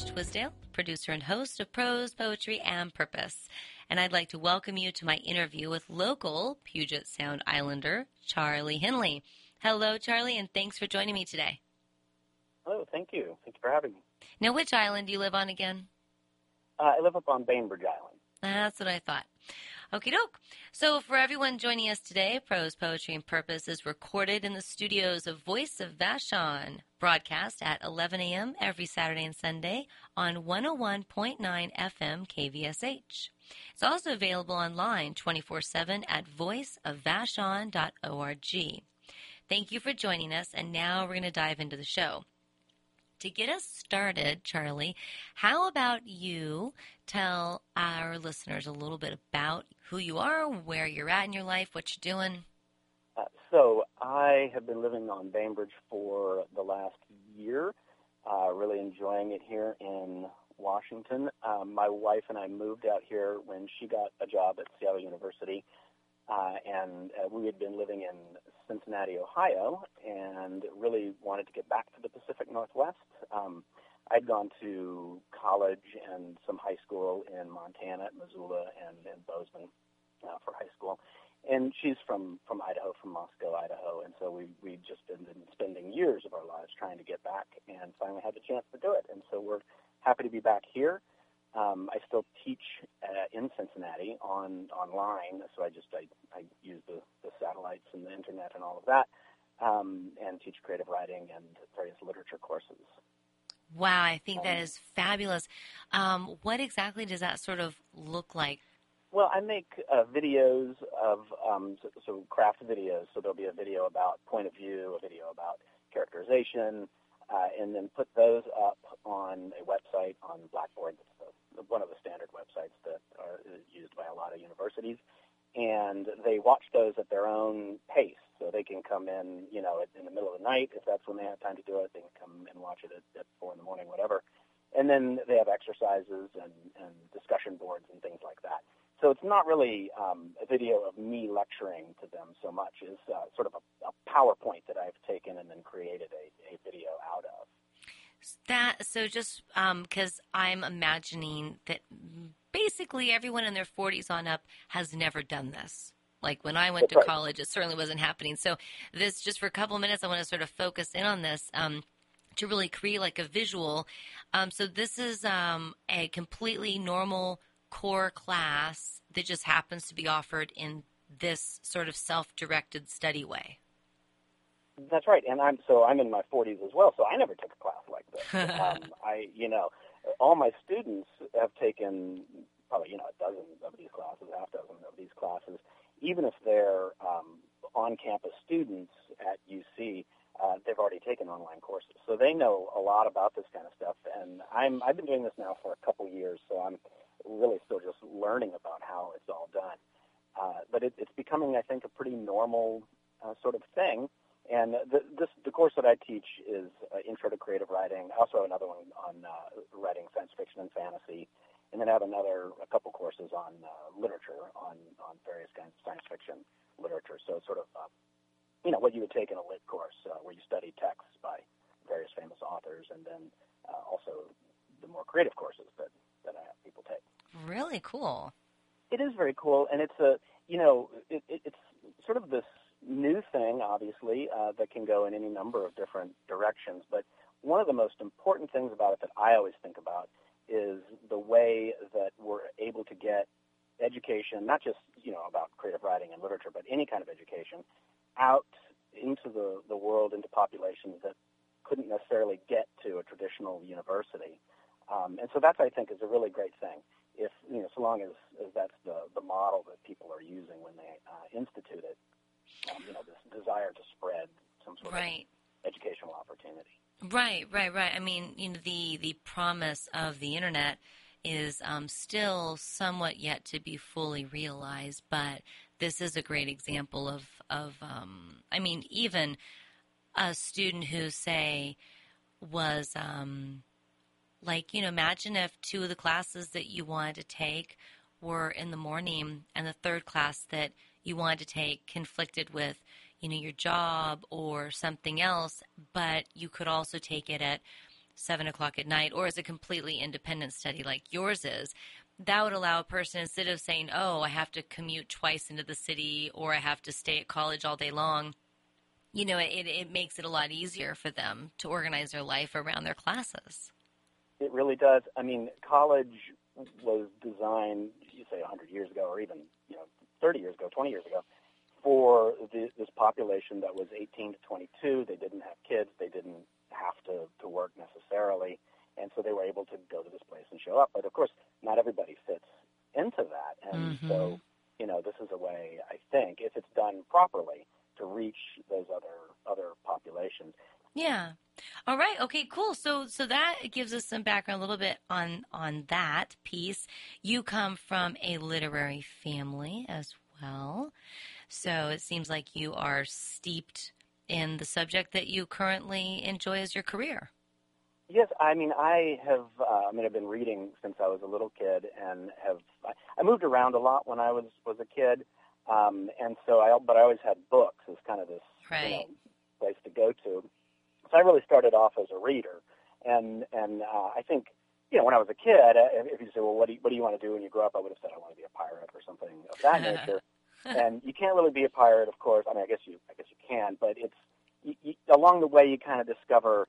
Blanche Twisdale, producer and host of Prose, Poetry, and Purpose. And I'd like to welcome you to my interview with local Puget Sound Islander, Charley Henley. Hello, Charley, and thanks for joining me today. Hello, thank you. Thank you for having me. Now, which island do you live on again? Uh, I live up on Bainbridge Island. That's what I thought. Okie doke. So, for everyone joining us today, Prose Poetry and Purpose is recorded in the studios of Voice of Vashon, broadcast at 11 a.m. every Saturday and Sunday on 101.9 FM KVSH. It's also available online 24 7 at voiceofvashon.org. Thank you for joining us, and now we're going to dive into the show. To get us started, Charley, how about you tell our listeners a little bit about who you are, where you're at in your life, what you're doing? Uh, so, I have been living on Bainbridge for the last year, uh, really enjoying it here in Washington. Um, my wife and I moved out here when she got a job at Seattle University uh, and uh, we had been living in Cincinnati, Ohio, and really wanted to get back to the Pacific Northwest. Um, I'd gone to college and some high school in Montana, at Missoula, and in Bozeman uh, for high school. And she's from from Idaho, from Moscow, Idaho, and so we we just been, been spending years of our lives trying to get back, and finally had the chance to do it. And so we're happy to be back here. Um, I still teach uh, in Cincinnati on online, so I just I, I use the, the satellites and the internet and all of that, um, and teach creative writing and various literature courses. Wow, I think that is fabulous. Um, what exactly does that sort of look like? Well, I make uh, videos of um, so, craft videos. So there'll be a video about point of view, a video about characterization, uh, and then put those up on a website on Blackboard. That's one of the standard websites that are used by a lot of universities. And they watch those at their own pace. So they can come in, you know, in the middle of the night if that's when they have time to do it. They can come and watch it at, at four in the morning, whatever. And then they have exercises and, and discussion boards and things like that. So it's not really um, a video of me lecturing to them so much as uh, sort of a, a PowerPoint that I've taken and then created a, a video out of. That so just because um, I'm imagining that basically everyone in their 40s on up has never done this. Like when I went That's to right. college, it certainly wasn't happening. So this just for a couple of minutes, I want to sort of focus in on this. Um, to really create like a visual. Um, so this is um, a completely normal core class that just happens to be offered in this sort of self-directed study way. That's right, and I'm so I'm in my 40s as well, so I never took a class like this. um, I, you know, all my students have taken probably you know a dozen of these classes, half dozen of these classes, even if they're um, on-campus students at UC. Uh, they've already taken online courses, so they know a lot about this kind of stuff. And I'm I've been doing this now for a couple years, so I'm really still just learning about how it's all done. Uh, but it, it's becoming, I think, a pretty normal uh, sort of thing. And the, this, the course that I teach is uh, Intro to Creative Writing. I also have another one on uh, writing science fiction and fantasy, and then I have another, a couple courses on uh, literature, on, on various kinds of science fiction literature. So sort of, uh, you know, what you would take in a lit course, uh, where you study texts by various famous authors, and then uh, also the more creative courses that, that I have people take. Really cool. It is very cool, and it's a, you know, it, it, it's sort of this new thing, obviously, uh, that can go in any number of different directions. But one of the most important things about it that I always think about is the way that we're able to get education, not just you know about creative writing and literature, but any kind of education, out into the, the world, into populations that couldn't necessarily get to a traditional university. Um, and so that's, I think, is a really great thing. If you know, so long as, as that's the, the model that people are using when they uh, institute it, you know, this desire to spread some sort right. of educational opportunity. Right, right, right. I mean, you know, the the promise of the internet is um, still somewhat yet to be fully realized, but this is a great example of of. Um, I mean, even a student who say was um, like, you know, imagine if two of the classes that you wanted to take were in the morning, and the third class that you wanted to take conflicted with, you know, your job or something else, but you could also take it at seven o'clock at night, or as a completely independent study like yours is, that would allow a person instead of saying, "Oh, I have to commute twice into the city, or I have to stay at college all day long." You know, it, it makes it a lot easier for them to organize their life around their classes. It really does. I mean, college was designed, you say 100 years ago, or even 30 years ago, 20 years ago, for the, this population that was 18 to 22. They didn't have kids. They didn't have to, to work necessarily. And so they were able to go to this place and show up. But of course, not everybody fits into that. And mm-hmm. so, you know, this is a way, I think, if it's done properly, to reach those other other populations. Yeah. All right. Okay. Cool. So so that gives us some background a little bit on on that piece. You come from a literary family as well, so it seems like you are steeped in the subject that you currently enjoy as your career. Yes, I mean I have. Uh, I mean I've been reading since I was a little kid, and have I moved around a lot when I was was a kid, um, and so I but I always had books as kind of this right. you know, place to go to. So I really started off as a reader, and and uh, I think you know when I was a kid, uh, if you say, well, what do you, what do you want to do when you grow up? I would have said I want to be a pirate or something of that nature. and you can't really be a pirate, of course. I mean, I guess you I guess you can, but it's you, you, along the way you kind of discover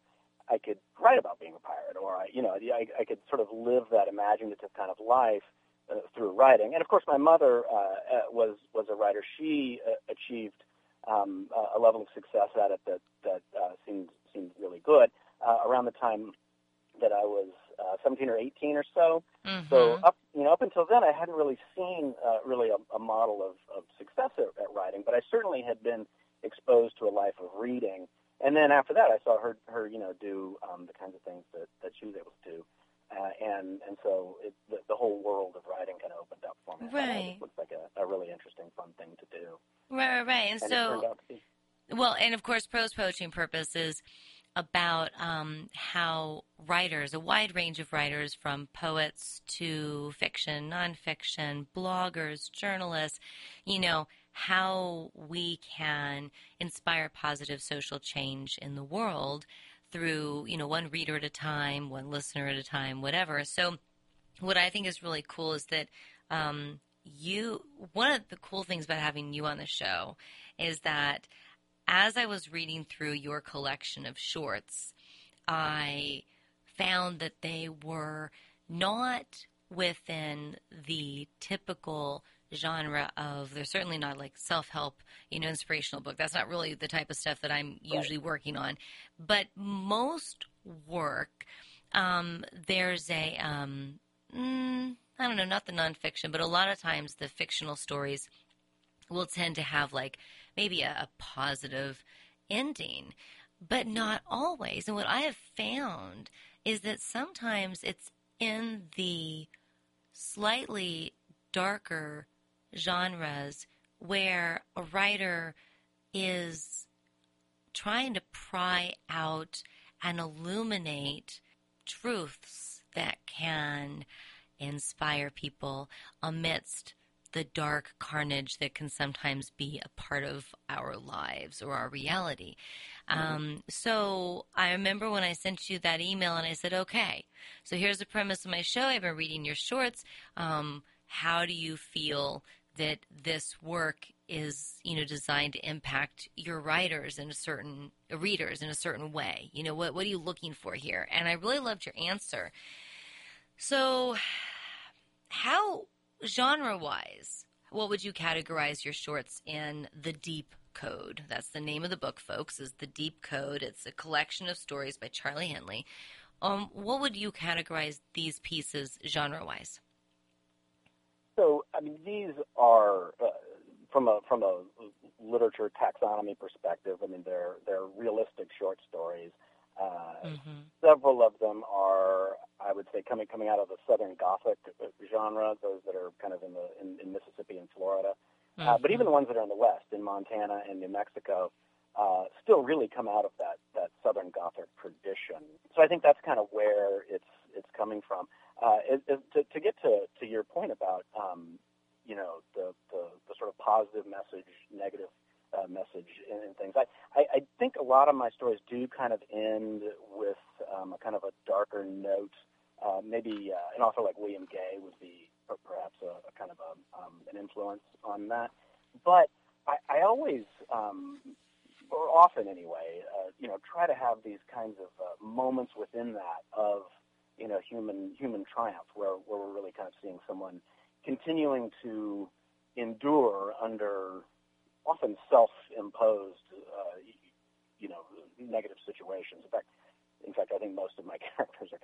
I could write about being a pirate, or I you know I, I could sort of live that imaginative kind of life uh, through writing. And of course, my mother uh, uh, was was a writer. She uh, achieved um, a level of success at it that that uh, seemed seemed really good uh, around the time that I was uh, 17 or 18 or so. Mm-hmm. So up you know up until then, I hadn't really seen uh, really a, a model of, of success at, at writing, but I certainly had been exposed to a life of reading. And then after that, I saw her her you know do um, the kinds of things that that she was able to do. Uh, and and so it, the, the whole world of writing kind of opened up for me. Right. It looks like a, a really interesting, fun thing to do. Right, right, right. And, and so, well, and of course, prose poetry and purpose is about um, how writers, a wide range of writers, from poets to fiction, nonfiction, bloggers, journalists, you know, how we can inspire positive social change in the world through, you know, one reader at a time, one listener at a time, whatever. So, what I think is really cool is that um, you, one of the cool things about having you on the show is that as I was reading through your collection of shorts, I found that they were not within the typical genre of they're certainly not like self-help you know inspirational book. That's not really the type of stuff that i'm usually working on. But most work um, there's a um, mm, i don't know not the nonfiction but a lot of times the fictional stories will tend to have like maybe a, a positive ending. But not always. And what i have found is that sometimes it's in the slightly darker genres where a writer is trying to pry out and illuminate truths that can inspire people amidst the dark carnage that can sometimes be a part of our lives or our reality. Mm-hmm. Um, so I remember when I sent you that email and I said, okay, so here's the premise of my show. I've been reading your shorts. Um, how do you feel that this work is you know designed to impact your writers and a certain readers in a certain way you know what what are you looking for here and i really loved your answer so how genre wise what would you categorize your shorts in the deep code that's the name of the book folks is the deep code it's a collection of stories by charley henley um, what would you categorize these pieces genre wise so, I mean, these are uh, from a from a literature taxonomy perspective. I mean, they're they're realistic short stories. Uh, mm-hmm. Several of them are, I would say, coming coming out of the Southern Gothic genre. Those that are kind of in the in, in Mississippi and Florida, mm-hmm. uh, but even the ones that are in the West, in Montana and New Mexico, uh, still really come out of that that Southern Gothic tradition. So I think that's kind of where it's it's coming from. Uh, it, it, to, to get to, to your point about um, you know the, the, the sort of positive message, negative uh, message, and, and things, I, I, I think a lot of my stories do kind of end with um, a kind of a darker note. Uh, maybe uh, an author like William Gay would be perhaps a, a kind of a, um, an influence on that. But I, I always, um, or often anyway, uh, you know, try to have these kinds of uh, moments within that of you know human human triumph, where where we're really kind of seeing someone continuing to endure under often self-imposed, uh, you know, negative situations. In fact, in fact, I think most of my characters are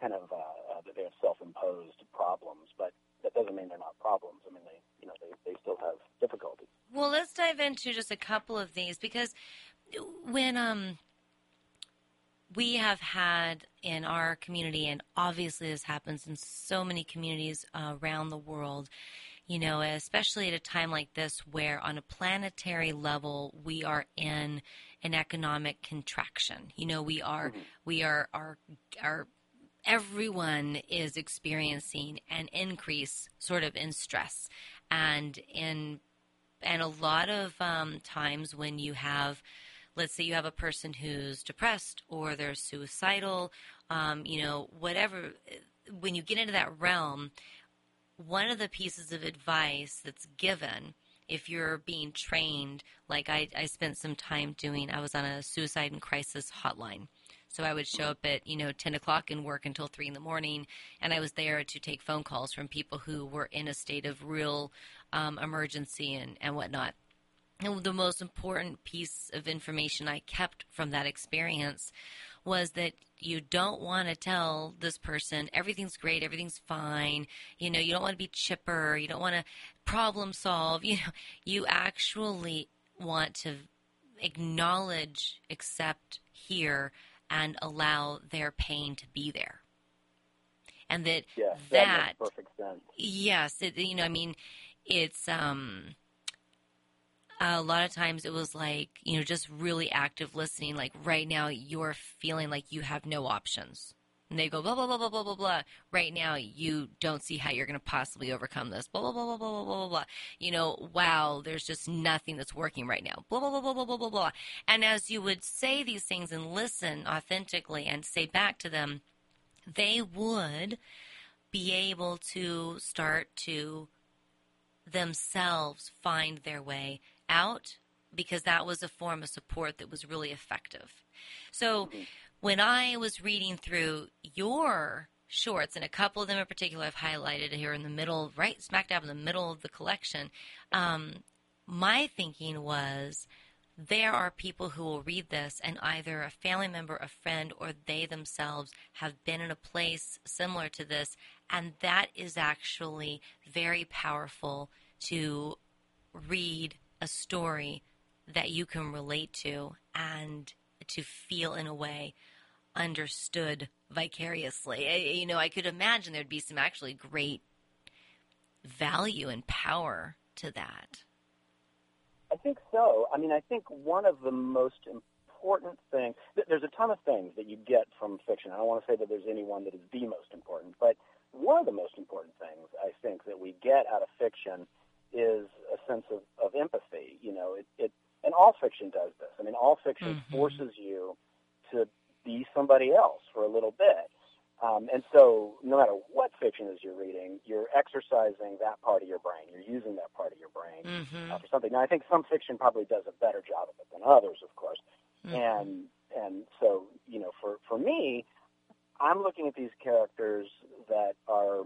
kind of uh, they have self-imposed problems, but that doesn't mean they're not problems. I mean, they you know they, they still have difficulties. Well, let's dive into just a couple of these because when um we have had in our community, and obviously this happens in so many communities uh, around the world, you know, especially at a time like this where on a planetary level we are in an economic contraction. You know, we are mm-hmm. we are our our everyone is experiencing an increase sort of in stress and in and a lot of um, times when you have let's say you have a person who's depressed or they're suicidal um, you know whatever when you get into that realm one of the pieces of advice that's given if you're being trained, like I, I spent some time doing, I was on a suicide and crisis hotline. So I would show up at, you know, 10 o'clock and work until 3 in the morning. And I was there to take phone calls from people who were in a state of real um, emergency and, and whatnot. And the most important piece of information I kept from that experience was that you don't want to tell this person everything's great, everything's fine. You know, you don't want to be chipper, you don't want to problem solve. You know, you actually want to acknowledge, accept, hear, and allow their pain to be there. And that yes, that, that perfect sense. Yes, it, you know, I mean, it's um a lot of times it was like, you know, just really active listening. Like right now, you're feeling like you have no options. And they go, blah, blah, blah, blah, blah, blah, blah. Right now, you don't see how you're going to possibly overcome this. Blah, blah, blah, blah, blah, blah, blah, blah. You know, wow, there's just nothing that's working right now. Blah, blah, blah, blah, blah, blah, blah, blah. And as you would say these things and listen authentically and say back to them, they would be able to start to themselves find their way out because that was a form of support that was really effective. So mm-hmm. when I was reading through your shorts, and a couple of them in particular I've highlighted here in the middle, right smack dab in the middle of the collection, um, my thinking was there are people who will read this and either a family member, a friend, or they themselves have been in a place similar to this, and that is actually very powerful to read a story that you can relate to and to feel in a way understood vicariously. I, you know, I could imagine there'd be some actually great value and power to that. I think so. I mean, I think one of the most important things, there's a ton of things that you get from fiction. I don't want to say that there's any one that is the most important, but one of the most important things I think that we get out of fiction is a sense of, of empathy. You know, it, it and all fiction does this. I mean, all fiction mm-hmm. forces you to be somebody else for a little bit. Um, and so, no matter what fiction is you're reading, you're exercising that part of your brain. You're using that part of your brain mm-hmm. uh, for something. Now, I think some fiction probably does a better job of it than others, of course. Mm-hmm. And and so, you know, for for me, I'm looking at these characters that are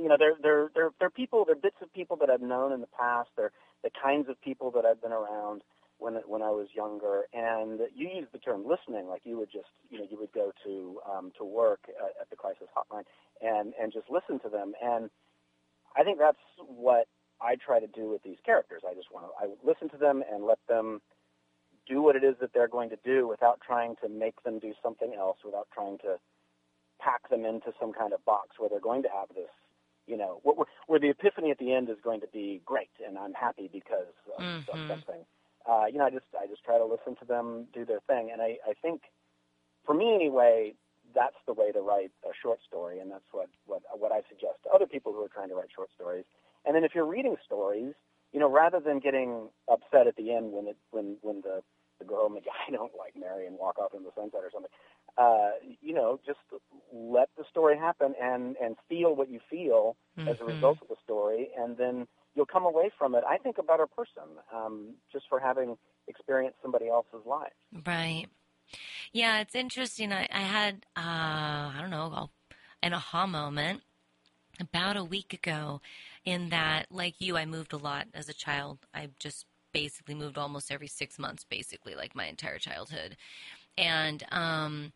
you know, they're they're they're they're people, they're bits of people that I've known in the past. They're the kinds of people that I've been around when when I was younger. And you use the term listening, like you would just, you know, you would go to um, to work at, at the crisis hotline and and just listen to them. And I think that's what I try to do with these characters. I just want to I listen to them and let them do what it is that they're going to do without trying to make them do something else, without trying to pack them into some kind of box where they're going to have this you know, where, where the epiphany at the end is going to be great, and I'm happy because of, mm-hmm. of something. Uh, you know, I just I just try to listen to them do their thing, and I, I think, for me anyway, that's the way to write a short story, and that's what what what I suggest to other people who are trying to write short stories. And then if you're reading stories, you know, rather than getting upset at the end when it when when the the girl and the guy don't like marry and walk off in the sunset or something, uh, you know, just let the story happen and and feel what you feel mm-hmm. as a mm-hmm. result of the story, and then you'll come away from it. I think a better person, um, just for having experienced somebody else's life. Right. Yeah, it's interesting. I, I had uh, I don't know an aha moment about a week ago, in that, like you, I moved a lot as a child. I just basically moved almost every six months, basically, like my entire childhood. And um,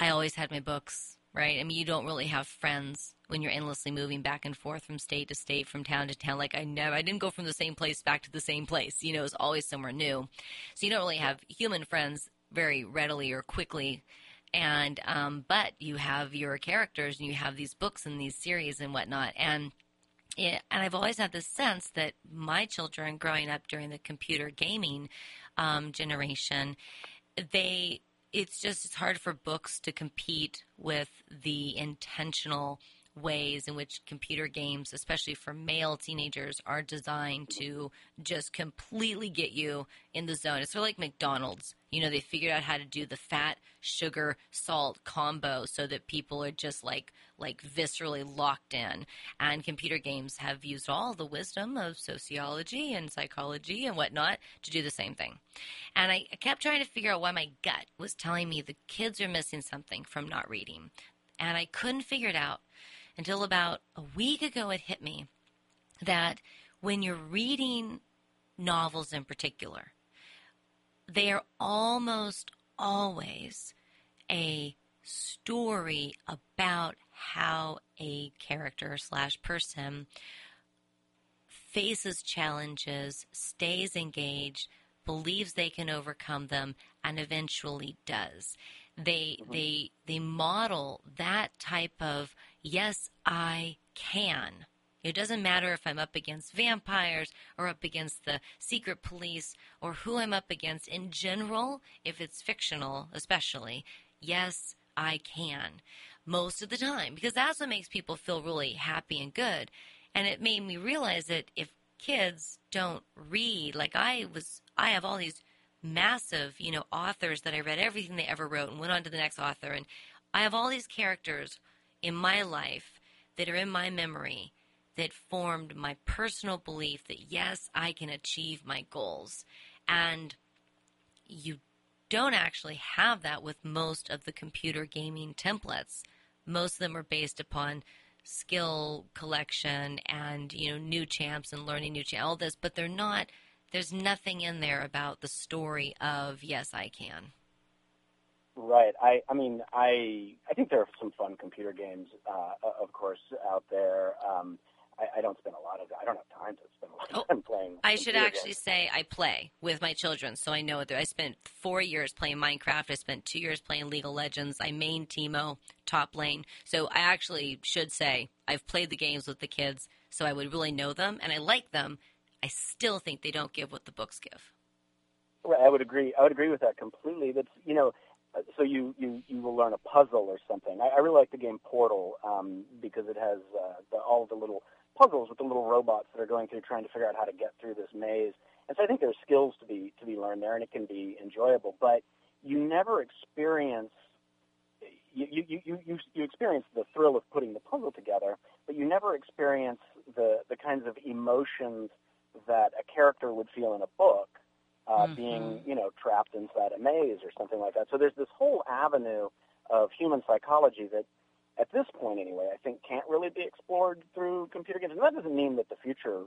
I always had my books, right? I mean, you don't really have friends when you're endlessly moving back and forth from state to state, from town to town. Like I never, I didn't go from the same place back to the same place. You know, it's always somewhere new. So you don't really have human friends very readily or quickly. And um, but you have your characters and you have these books and these series and whatnot. And it, and I've always had this sense that my children growing up during the computer gaming um, generation, they it's just it's hard for books to compete with the intentional ways in which computer games, especially for male teenagers, are designed to just completely get you in the zone. It's sort of like McDonald's. You know, they figured out how to do the fat, sugar, salt combo so that people are just like like viscerally locked in. And computer games have used all the wisdom of sociology and psychology and whatnot to do the same thing. And I kept trying to figure out why my gut was telling me the kids are missing something from not reading. And I couldn't figure it out until about a week ago it hit me that when you're reading novels in particular, they are almost always a story about how a character slash person faces challenges, stays engaged, believes they can overcome them, and eventually does. They mm-hmm. they they model that type of yes, I can. It doesn't matter if I'm up against vampires or up against the secret police or who I'm up against. In general, if it's fictional, especially, yes, I can. Most of the time, because that's what makes people feel really happy and good. And it made me realize that if kids don't read, like I was, I have all these massive, you know, authors that I read everything they ever wrote and went on to the next author. And I have all these characters in my life that are in my memory that formed my personal belief that yes, I can achieve my goals. And you don't actually have that with most of the computer gaming templates. Most of them are based upon skill collection and you know new champs and learning new champs all this but they're not there's nothing in there about the story of yes i can Right. I, I mean, I, I think there are some fun computer games, uh, of course, out there. Um, I, I don't spend a lot of, I don't have time to spend a lot of oh, time playing. I should actually games. say I play with my children, so I know it. I spent four years playing Minecraft. I spent two years playing League of Legends. I main Teemo top lane, so I actually should say I've played the games with the kids, so I would really know them and I like them. I still think they don't give what the books give. Right, I would agree. I would agree with that completely. That's you know so you, you, you will learn a puzzle or something. I, I really like the game Portal um, because it has uh, the, all of the little puzzles with the little robots that are going through trying to figure out how to get through this maze. And so I think there's skills to be to be learned there, and it can be enjoyable. But you never experience you, you, you, you, you experience the thrill of putting the puzzle together, but you never experience the, the kinds of emotions that a character would feel in a book uh, mm-hmm. being, you know, trapped inside a maze or something like that. So there's this whole avenue of human psychology that, at this point anyway, I think can't really be explored through computer games. And that doesn't mean that the future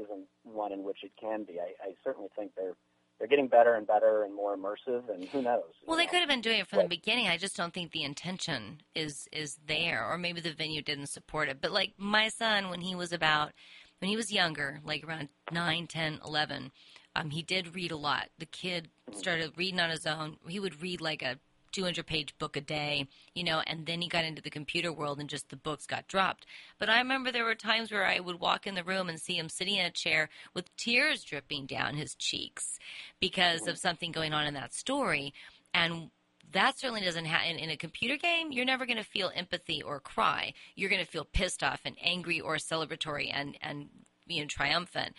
isn't one in which it can be. I, I certainly think they're they're getting better and better and more immersive and who knows well they could have been doing it from the beginning i just don't think the intention is is there or maybe the venue didn't support it but like my son when he was about when he was younger like around 9 10 11 um, he did read a lot. The kid started reading on his own. He would read like a 200 page book a day, you know, and then he got into the computer world and just the books got dropped. But I remember there were times where I would walk in the room and see him sitting in a chair with tears dripping down his cheeks because of something going on in that story. And that certainly doesn't happen in, a computer game. You're never going to feel empathy or cry. You're going to feel pissed off and angry or celebratory and, and you know, triumphant.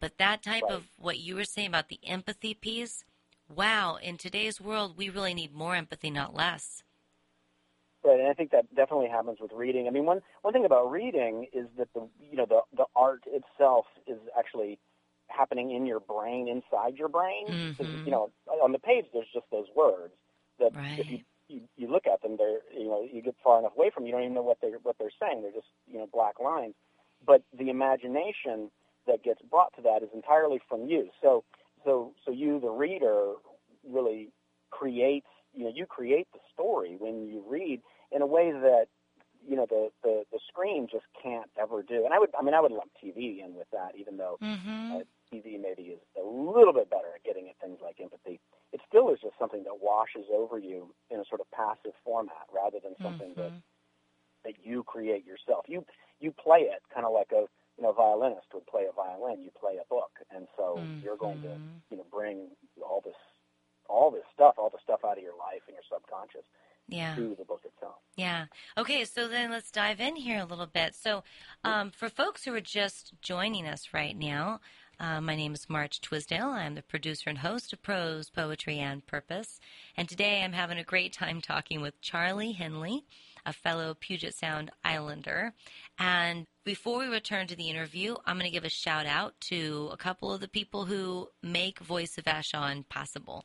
But that type right. of what you were saying about the empathy piece, wow, in today's world, we really need more empathy, not less. right, and I think that definitely happens with reading. I mean, one one thing about reading is that the you know the the art itself is actually happening in your brain, inside your brain. Mm-hmm. You know, on the page there's just those words that Right. if you, you you look at them, they're you know you get far enough away from them, you don't even know what they are what they're saying. They're just you know black lines. But the imagination that gets brought to that is entirely from you. So so so you the reader really creates you know you create the story when you read in a way that you know the the the screen just can't ever do. And I would I mean I would lump TV in with that, even though Mm-hmm. uh, TV maybe is a little bit better at getting at things like empathy. It still is just something that washes over you in a sort of passive format rather than something that Mhm. that you create yourself. You you play it kind of like a you know violinist would play a violin. You play a book, and so you're going to you know bring all this all this stuff, all the stuff out of your life and your subconscious Yeah. to the book itself. Yeah. Okay, so then let's dive in here a little bit. So, um, for folks who are just joining us right now, uh, my name is March Twisdale. I'm the producer and host of Prose, Poetry, and Purpose. And today I'm having a great time talking with Charley Henley, a fellow Puget Sound Islander. And before we return to the interview, I'm going to give a shout out to a couple of the people who make Voice of Vashon possible.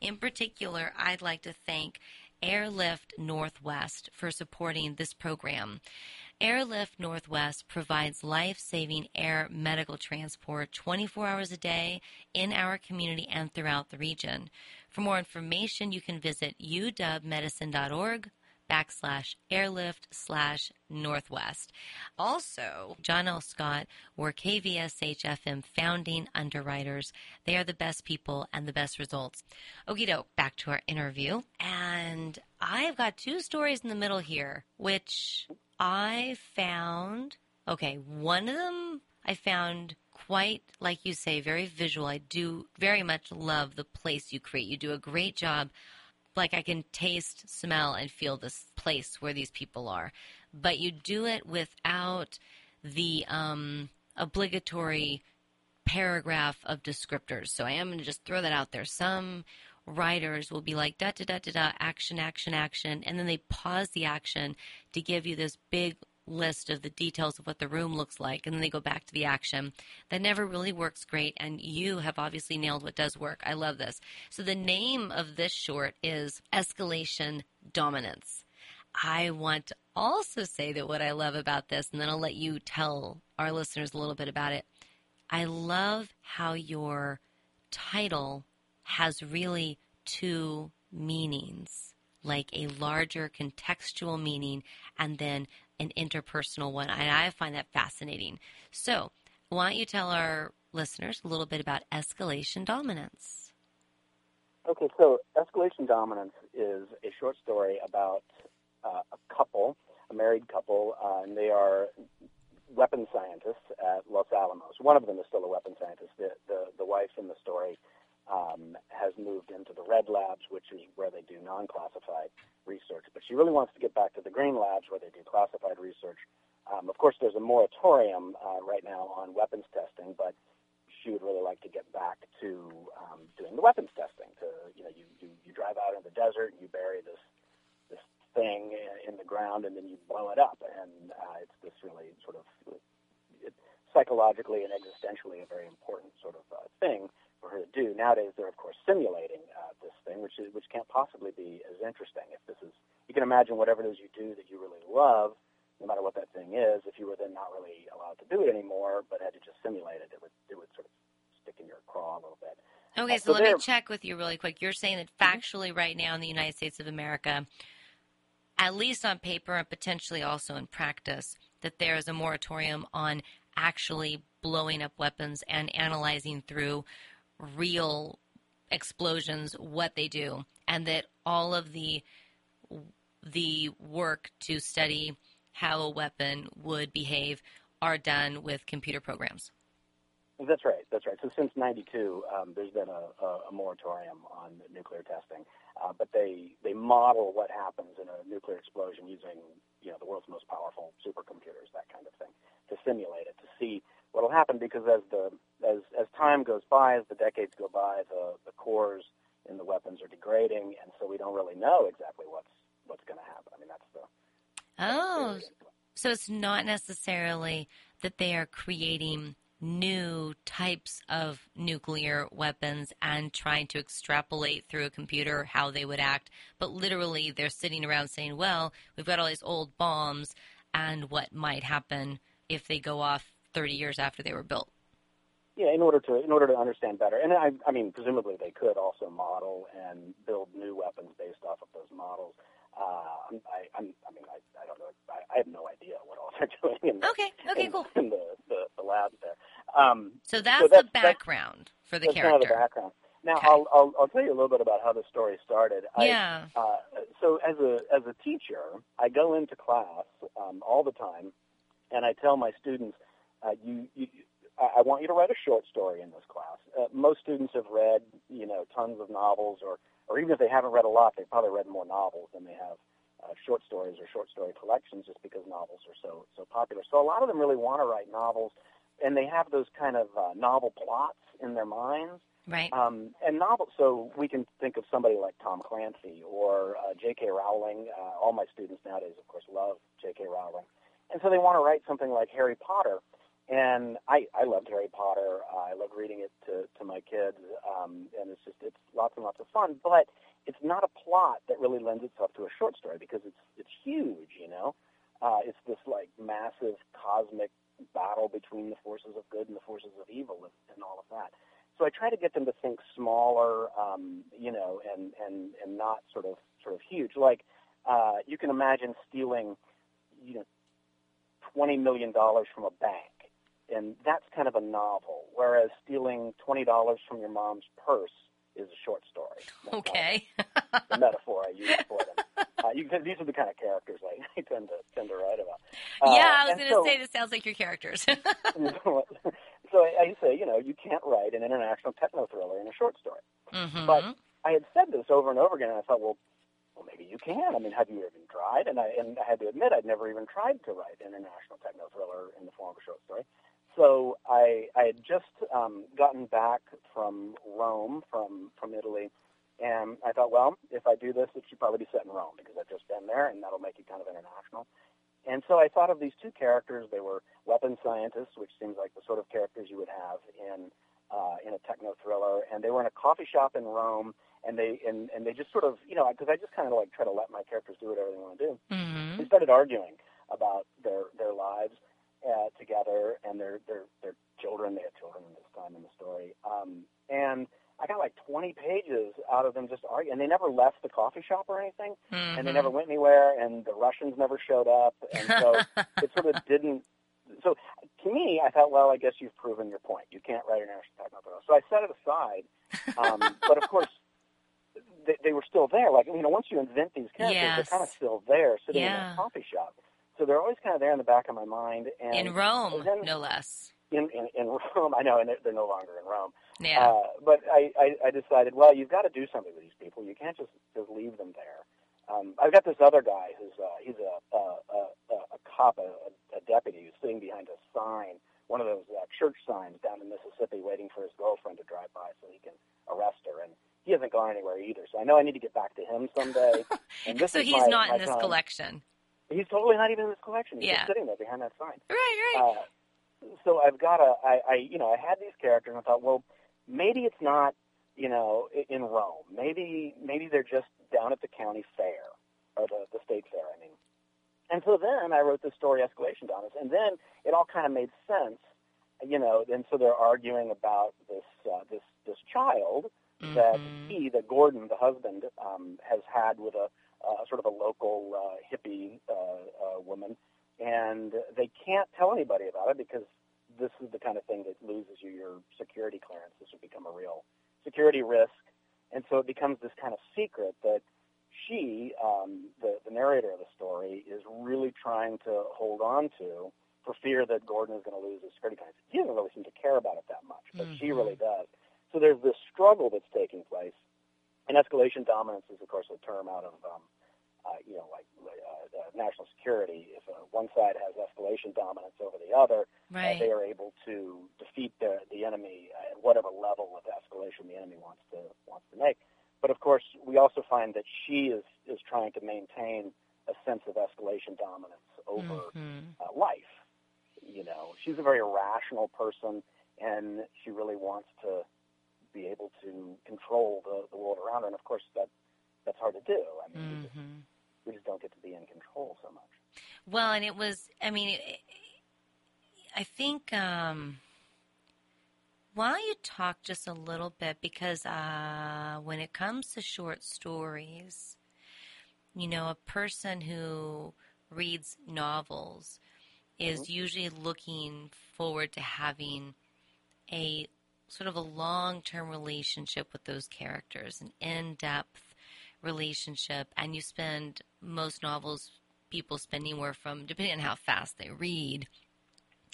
In particular, I'd like to thank Airlift Northwest for supporting this program. Airlift Northwest provides life saving air medical transport 24 hours a day in our community and throughout the region. For more information, you can visit uwmedicine.org backslash airlift slash northwest. Also, John L. Scott were KVSH FM founding underwriters. They are the best people and the best results. Okie doke, back to our interview. And I've got two stories in the middle here, which I found. Okay, one of them I found quite, like you say, very visual. I do very much love the place you create. You do a great job. Like I can taste, smell, and feel this place where these people are. But you do it without the um, obligatory paragraph of descriptors. So I am going to just throw that out there. Some writers will be like da da da da da action action action and then they pause the action to give you this big list of the details of what the room looks like and then they go back to the action. That never really works great and you have obviously nailed what does work. I love this. So the name of this short is escalation dominance. I want to also say that what i love about this and then i'll let you tell our listeners a little bit about it i love how your title has really two meanings, like a larger contextual meaning and then an interpersonal one. And I find that fascinating. So, why don't you tell our listeners a little bit about escalation dominance? Okay, so Escalation Dominance is a short story about uh, a couple, a married couple, uh, and they are weapons scientists at Los Alamos. One of them is still a weapons scientist. The, the, the wife in the story um, has moved into the red labs, which is where they do non-classified research. But she really wants to get back to the green labs where they do classified research. Um, of course, there's a moratorium uh, right now on weapons testing, but she would really like to get back to um, doing the weapons testing. To you know, you, you you drive out in the desert you bury this this thing in the ground and then you blow it up, and uh, it's this really sort of it, psychologically and existentially a very important sort of uh, thing for her to do. Nowadays, they're of course simulating uh, this thing, which is which can't possibly be as interesting. If this is, you can imagine whatever it is you do that you really love, no matter what that thing is. If you were then not really allowed to do it anymore, but had to just simulate it, it would it would sort of stick in your craw a little bit. Okay, Uh, so, so let me check with you really quick. You're saying that factually, right now in the United States of America, at least on paper and potentially also in practice, that there is a moratorium on actually blowing up weapons and analyzing through real explosions what they do, and that all of the the work to study how a weapon would behave are done with computer programs. That's right. That's right. So since '92, um, there's been a, a, a moratorium on nuclear testing, uh, but they they model what happens in a nuclear explosion using you know the world's most powerful supercomputers, that kind of thing, to simulate it to see what will happen. Because as the as as time goes by, as the decades go by, the the cores in the weapons are degrading, and so we don't really know exactly what's what's going to happen. I mean, that's the oh, that's the oh. so it's not necessarily that they are creating new types of nuclear weapons and trying to extrapolate through a computer how they would act, but literally they're sitting around saying, well, we've got all these old bombs and what might happen if they go off 30 years after they were built. Yeah, in order to in order to understand better, and I, I mean, presumably they could also model and build new weapons based off of those models. Uh, I, I'm, I mean, I, I don't know. I, I have no idea what all they're doing in the, Okay, okay, in, cool. in the, the, the labs there. Um, So that's, that's- the that's- background for the that's character. kind of the background. Now, Okay. I'll, I'll I'll tell you a little bit about how the story started. I, yeah. uh, so as a as a teacher, I go into class um, all the time, and I tell my students, uh, you, you I I want you to write a short story in this class. Uh, most students have read, you know, tons of novels, or or even if they haven't read a lot, they've probably read more novels than they have uh, short stories or short story collections, just because novels are so so popular. So a lot of them really want to write novels, and they have those kind of uh, novel plots in their minds. Right. Um, and novels, so we can think of somebody like Tom Clancy or uh, J.K. Rowling. Uh, all my students nowadays, of course, love J.K. Rowling. And so they want to write something like Harry Potter. And I, I loved Harry Potter. I loved reading it to, to my kids. Um, and it's just, it's lots and lots of fun. But it's not a plot that really lends itself to a short story because it's, it's huge, you know? Uh, it's this like massive cosmic battle between the forces of good and the forces of evil and, and all of that. So I try to get them to think smaller, um, you know, and, and, and not sort of sort of huge. Like uh, you can imagine stealing, you know, twenty million dollars from a bank, and that's kind of a novel. Whereas stealing twenty dollars from your mom's purse is a short story. That's kind of Okay. the metaphor I use for them. Uh, you, these are the kind of characters I, I tend to tend to write about. Uh, yeah, I was going to so- say this sounds like your characters. so I, I say, you know, you can't write an international techno thriller in a short story. hmm But I had said this over and over again, and I thought, well, well, maybe you can. I mean, have you even tried? And I and I had to admit, I'd never even tried to write an international techno thriller in the form of a short story. So I I had just um, gotten back from Rome, from from Italy, and I thought, well, if I do this, it should probably be set in Rome because I've just been there, and that'll make it kind of international. And so I thought of these two characters. They were weapons scientists, which seems like the sort of characters you would have in uh, in a techno thriller. And they were in a coffee shop in Rome, and they and, and they just sort of you know because I just kind of like try to let my characters do whatever they want to do. hmm They started arguing about their their lives uh, together and their their their children. They had children in this time in the story, um, and I got like 20 pages out of them just arguing, and they never left the coffee shop or anything and they never went anywhere, and the Russians never showed up, and so it sort of didn't. So to me, I thought, well, I guess you've proven your point. You can't write an international techno. So I set it aside, um, but of course, they, they were still there. Like you know, once you invent these characters, Yes. they're kind of still there, sitting in Yeah. that coffee shop. So they're always kind of there in the back of my mind. And in Rome, then- no less. in, in, in Rome, I know, and they're, they're no longer in Rome. Yeah. Uh, but I, I, I decided, well, you've got to do something with these people. You can't just just leave them there. Um, I've got this other guy who's uh, he's a a, a, a cop, a, a deputy who's sitting behind a sign, one of those uh, church signs down in Mississippi, waiting for his girlfriend to drive by so he can arrest her. And he hasn't gone anywhere either. So I know I need to get back to him someday. And this so he's my- not in this time. collection. He's totally not even in this collection. He's Yeah. just sitting there behind that sign. Right, right. Uh, so I've got a, I, I, you know, I had these characters, and I thought, well, maybe it's not, you know, in Rome. Maybe, maybe they're just down at the county fair or the the state fair. I mean, and so then I wrote this story, Escalation Dominance, and then it all kind of made sense, you know. And so they're arguing about this uh, this this child that Mhm. he, that Gordon, the husband, um, has had with a uh, sort of a local uh, hippie uh, uh, woman, and they can't tell anybody about it because this is the kind of thing that loses you your security clearance. This would become a real security risk, and so it becomes this kind of secret that she, um, the, the narrator of the story, is really trying to hold on to for fear that Gordon is going to lose his security clearance. He doesn't really seem to care about it that much, but she Mhm. really does. So there's this struggle that's taking place, and escalation dominance is, of course, a term out of, um, uh, you know, like uh, uh, national security. If uh, one side has escalation dominance over the other, uh, they are able to defeat the the enemy at whatever level of escalation the enemy wants to wants to make. but of course, we also find that she is is trying to maintain a sense of escalation dominance over Mhm. uh, life. You know, she's a very rational person, and she really wants to be able to control the, the world around her. And of course, that that's hard to do. I mean, we, just, Mhm. we just don't get to be in control so much. Well, and it was, I mean, it, I think, um, why don't you talk just a little bit? Because uh, when it comes to short stories, you know, a person who reads novels is usually looking forward to having a sort of a long term relationship with those characters, an in depth relationship. And you spend most novels, people spend anywhere from, depending on how fast they read,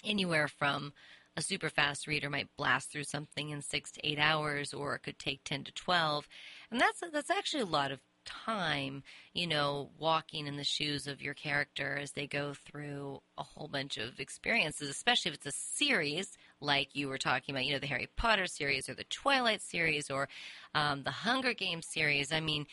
anywhere from a super fast reader might blast through something in six to eight hours, or it could take 10 to 12. And that's, that's actually a lot of time, you know, walking in the shoes of your character as they go through a whole bunch of experiences, especially if it's a series like you were talking about, you know, the Harry Potter series or the Twilight series or um, the Hunger Games series. I mean,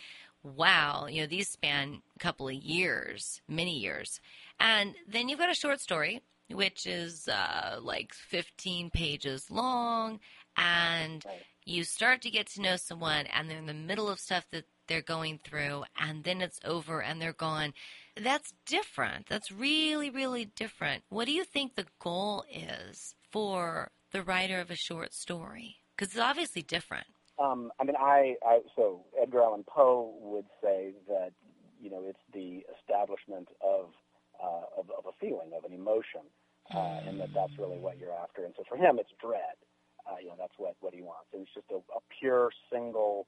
wow, you know, these span a couple of years, many years. And then you've got a short story, which is uh, like 15 pages long, and you start to get to know someone, and they're in the middle of stuff that they're going through, and then it's over and they're gone. That's different. That's really, really different. What do you think the goal is for the writer of a short story? Because it's obviously different. Um, I mean, I, I so Edgar Allan Poe would say that you know it's the establishment of uh, of, of a feeling, of an emotion, uh, and that that's really what you're after. And so for him, it's dread. Uh, you know, that's what what he wants. It's just a, a pure single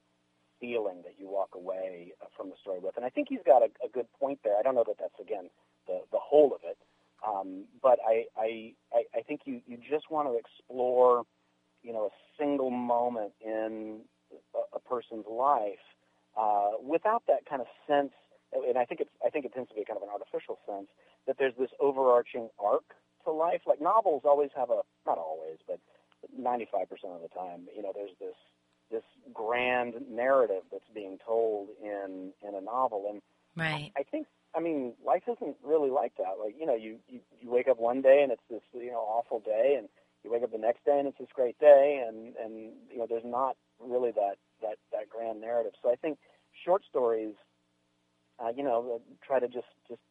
feeling that you walk away uh, from the story with. And I think he's got a, a good point there. I don't know that that's again the the whole of it, um, but I I I think you you just want to explore you know, a single moment in a, a person's life uh, without that kind of sense. And I think it's I think it tends to be kind of an artificial sense that there's this overarching arc to life. Like novels always have a not always, but 95% of the time, you know, there's this this grand narrative that's being told in in a novel, and Right. I think, I mean, life isn't really like that. Like, you know, you, you, you wake up one day and it's this, you know, awful day, and you wake up the next day and it's this great day, and, and you know, there's not really that, that, that grand narrative. So I think short stories, uh, you know, try to just, just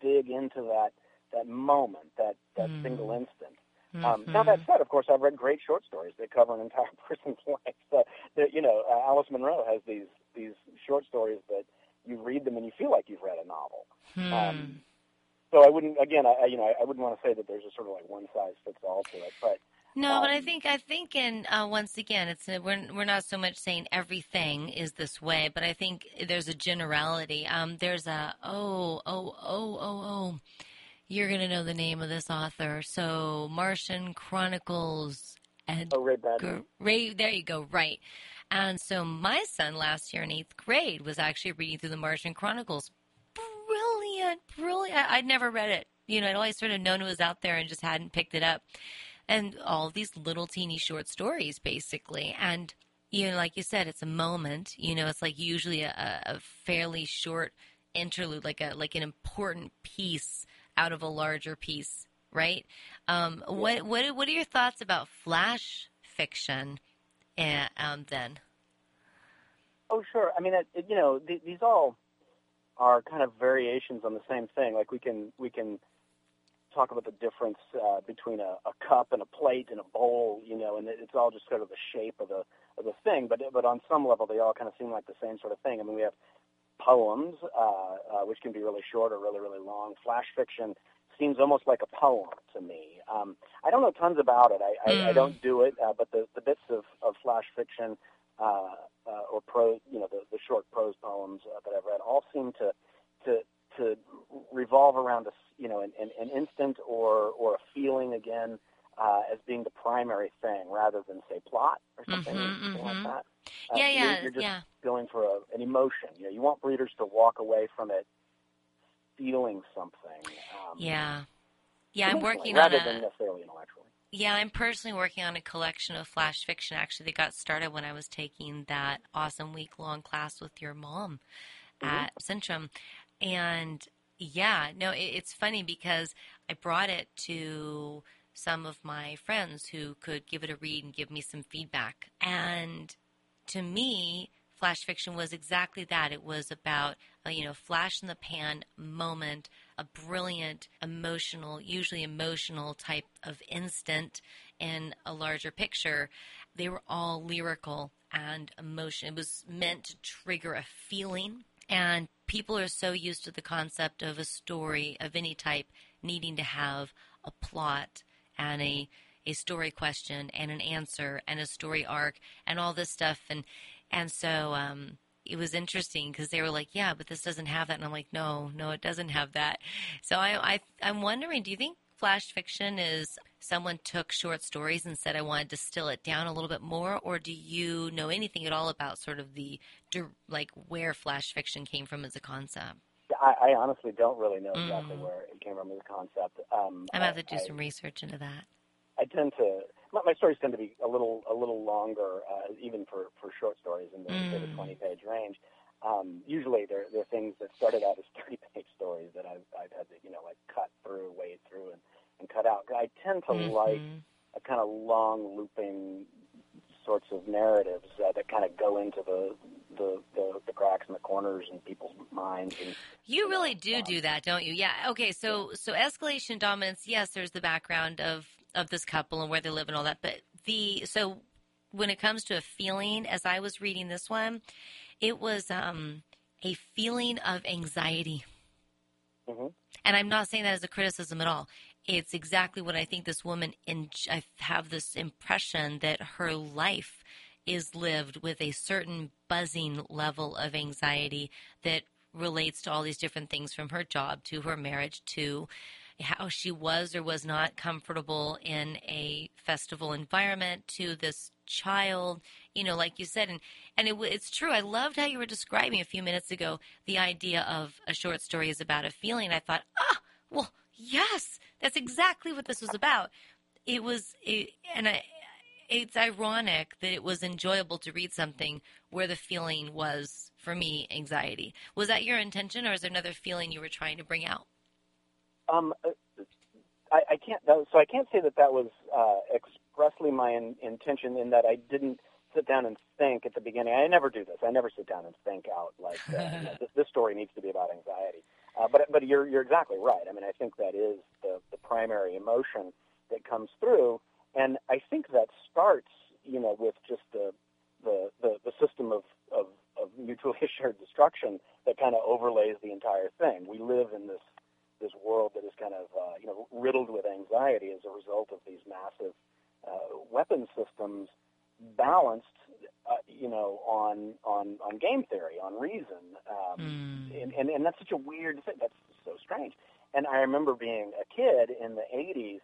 dig into that, that moment, that, that Mm. single instant. Um, Now Mhm. that said, of course, I've read great short stories that cover an entire person's life. So, that, you know, uh, Alice Munro has these these short stories that you read them and you feel like you've read a novel. Hmm. Um, so I wouldn't, again, I, you know, I, I wouldn't want to say that there's a sort of like one size fits all to it, but No, but I Um, think I think, and uh, once again, it's uh, we're we're not so much saying everything is this way, but I think there's a generality. Um, there's a oh oh oh oh oh, you're gonna know the name of this author. So Martian Chronicles. Ed oh, Ray Bradbury. Ray, there you go, right. And so my son last year in eighth grade was actually reading through the Martian Chronicles. Brilliant, brilliant. I- I'd never read it. You know, I'd always sort of known it was out there and just hadn't picked it up. And all these little teeny short stories, basically. And, you know, like you said, it's a moment. You know, it's like usually a, a fairly short interlude, like a like an important piece out of a larger piece, right? Um, What what what are your thoughts about flash fiction? And um, then, Oh, sure. I mean, it, you know, th- these all are kind of variations on the same thing. Like we can we can talk about the difference uh, between a, a cup and a plate and a bowl, you know, and it's all just sort of the shape of the of the thing. But but on some level, they all kind of seem like the same sort of thing. I mean, we have poems, uh, uh, which can be really short or really really long. Flash fiction seems almost like a poem to me. Um, I don't know tons about it. I, I, I Mm. don't do it, uh, but the, the bits of, of flash fiction uh, uh, or prose, you know, the, the short prose poems uh, that I've read all seem to to to revolve around a you know an, an, an instant or or a feeling again uh, as being the primary thing rather than say plot or something, Mhm, something like mhm. that. Uh, yeah, you're- yeah, you're just yeah. going for a, an emotion. You know, you want readers to walk away from it feeling something. Um, Yeah. Yeah, I'm working on rather a than necessarily intellectually. Yeah, I'm personally working on a collection of flash fiction. Actually, that got started when I was taking that awesome week long class with your mom mm-hmm. at Centrum. And yeah, no, it, it's funny because I brought it to some of my friends who could give it a read and give me some feedback. And to me, flash fiction was exactly that. It was about a you know flash in the pan moment, a brilliant emotional, usually emotional type of instant in a larger picture. They were all lyrical and emotion. It was meant to trigger a feeling. And people are so used to the concept of a story of any type needing to have a plot and a a story question and an answer and a story arc and all this stuff and and so um it was interesting because they were like, "Yeah, but this doesn't have that," and I'm like, "No, no, it doesn't have that." So I, I I'm wondering, do you think flash fiction is someone took short stories and said, "I want to distill it down a little bit more," or do you know anything at all about sort of the like where flash fiction came from as a concept? I, I honestly don't really know exactly mm. where it came from as a concept. Um, I'm about to do I, some research into that. I tend to my, my stories tend to be a little a little longer, uh, even for, for short stories in the, mm. the 20 page range. Um, usually they're they're things that started out as 30 page stories that I've I've had to you know like cut through, wade through, and and cut out. I tend to mm-hmm. like a kind of long looping sorts of narratives uh, that kind of go into the, the, the the cracks and the corners in people's minds. And, you really do do that, don't you? Yeah. Okay. So so escalation dominance. Yes, there's the background of of this couple and where they live and all that. But the so when it comes to a feeling, as I was reading this one, it was um, a feeling of anxiety. Mm-hmm. And I'm not saying that as a criticism at all. It's exactly what I think this woman. In, I have this impression that her life is lived with a certain buzzing level of anxiety that relates to all these different things from her job to her marriage to how she was or was not comfortable in a festival environment to this child you know like you said. And and it, it's true i loved how you were describing a few minutes ago the idea of a short story is about a feeling. I thought ah well yes that's exactly what this was about. It was it, and I, it's ironic that it was enjoyable to read something where the feeling was for me anxiety. Was that your intention or is there another feeling you were trying to bring out um, I, I can't. So I can't say that that was uh, expressly my in, intention. In that I didn't sit down and think at the beginning. I never do this. I never sit down and think out like uh, you know, this, this story needs to be about anxiety. Uh, but but you're you're exactly right. I mean, I think that is the the primary emotion that comes through, and I think that starts, you know, with just the the the, the system of, of of mutually assured destruction that kind of overlays the entire thing. We live in this this world that is kind of uh, you know riddled with anxiety as a result of these massive uh, weapon systems balanced uh, you know on on on game theory on reason um, mm. and, and and that's such a weird thing that's so strange and I remember being a kid in the 80s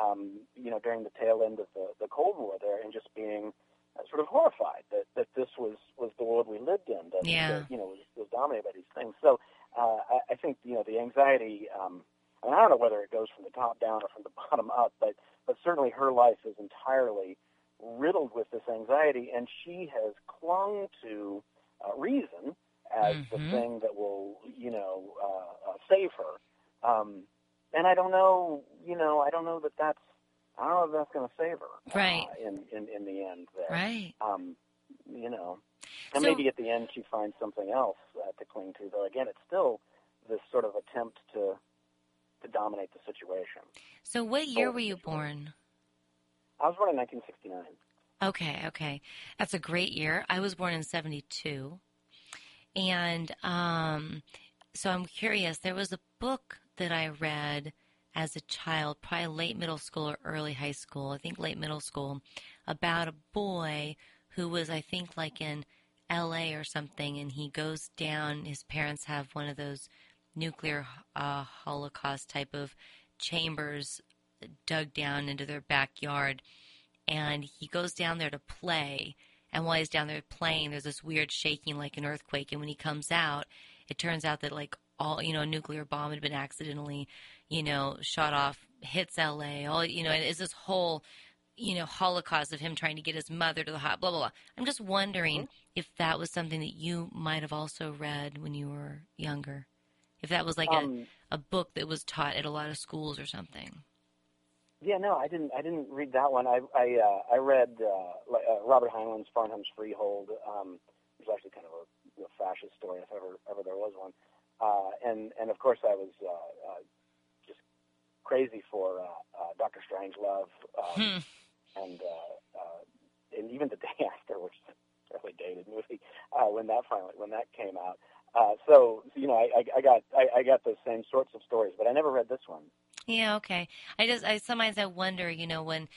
um, you know during the tail end of the, the Cold War there and just being uh, sort of horrified that, that this was, was the world we lived in that, yeah. that you know was, was dominated by these things so uh, I, I think you know the anxiety. Um, I, I don't know whether it goes from the top down or from the bottom up, but but certainly her life is entirely riddled with this anxiety, and she has clung to uh, reason as mm-hmm. the thing that will you know uh, uh, save her. Um, and I don't know, you know, I don't know that that's I don't know if that's going to save her. Right. Uh, in, in in the end, there. Right. Um, you know. And so, maybe at the end she finds something else uh, to cling to. Though again, it's still this sort of attempt to to dominate the situation. So, what year were you born? I was born in 1969. Okay, okay, that's a great year. I was born in '72, and um, so I'm curious. There was a book that I read as a child, probably late middle school or early high school. I think late middle school, about a boy who was, I think, like in LA or something, and he goes down. His parents have one of those nuclear uh, holocaust type of chambers dug down into their backyard, and he goes down there to play. And while he's down there playing, there's this weird shaking like an earthquake. And when he comes out, it turns out that like all you know, a nuclear bomb had been accidentally, you know, shot off hits L.A. All you know, and is this whole you know holocaust of him trying to get his mother to the hot blah blah blah. I'm just wondering mm-hmm. if that was something that you might have also read when you were younger. If that was like um, a, a book that was taught at a lot of schools or something. Yeah, no, I didn't. I didn't read that one. I I uh, I read uh, uh, Robert Heinlein's Farnham's Freehold. Um, it was actually kind of a, a fascist story, if ever ever there was one. Uh, and and of course, I was uh, uh, just crazy for uh, uh, Doctor Strangelove, um, hmm. and uh, uh, and even the day after, which is a fairly dated movie, uh, when that finally when that came out. Uh, so you know, I, I, got I, I got those same sorts of stories, but I never read this one. Yeah, okay. I just I sometimes I wonder, you know, when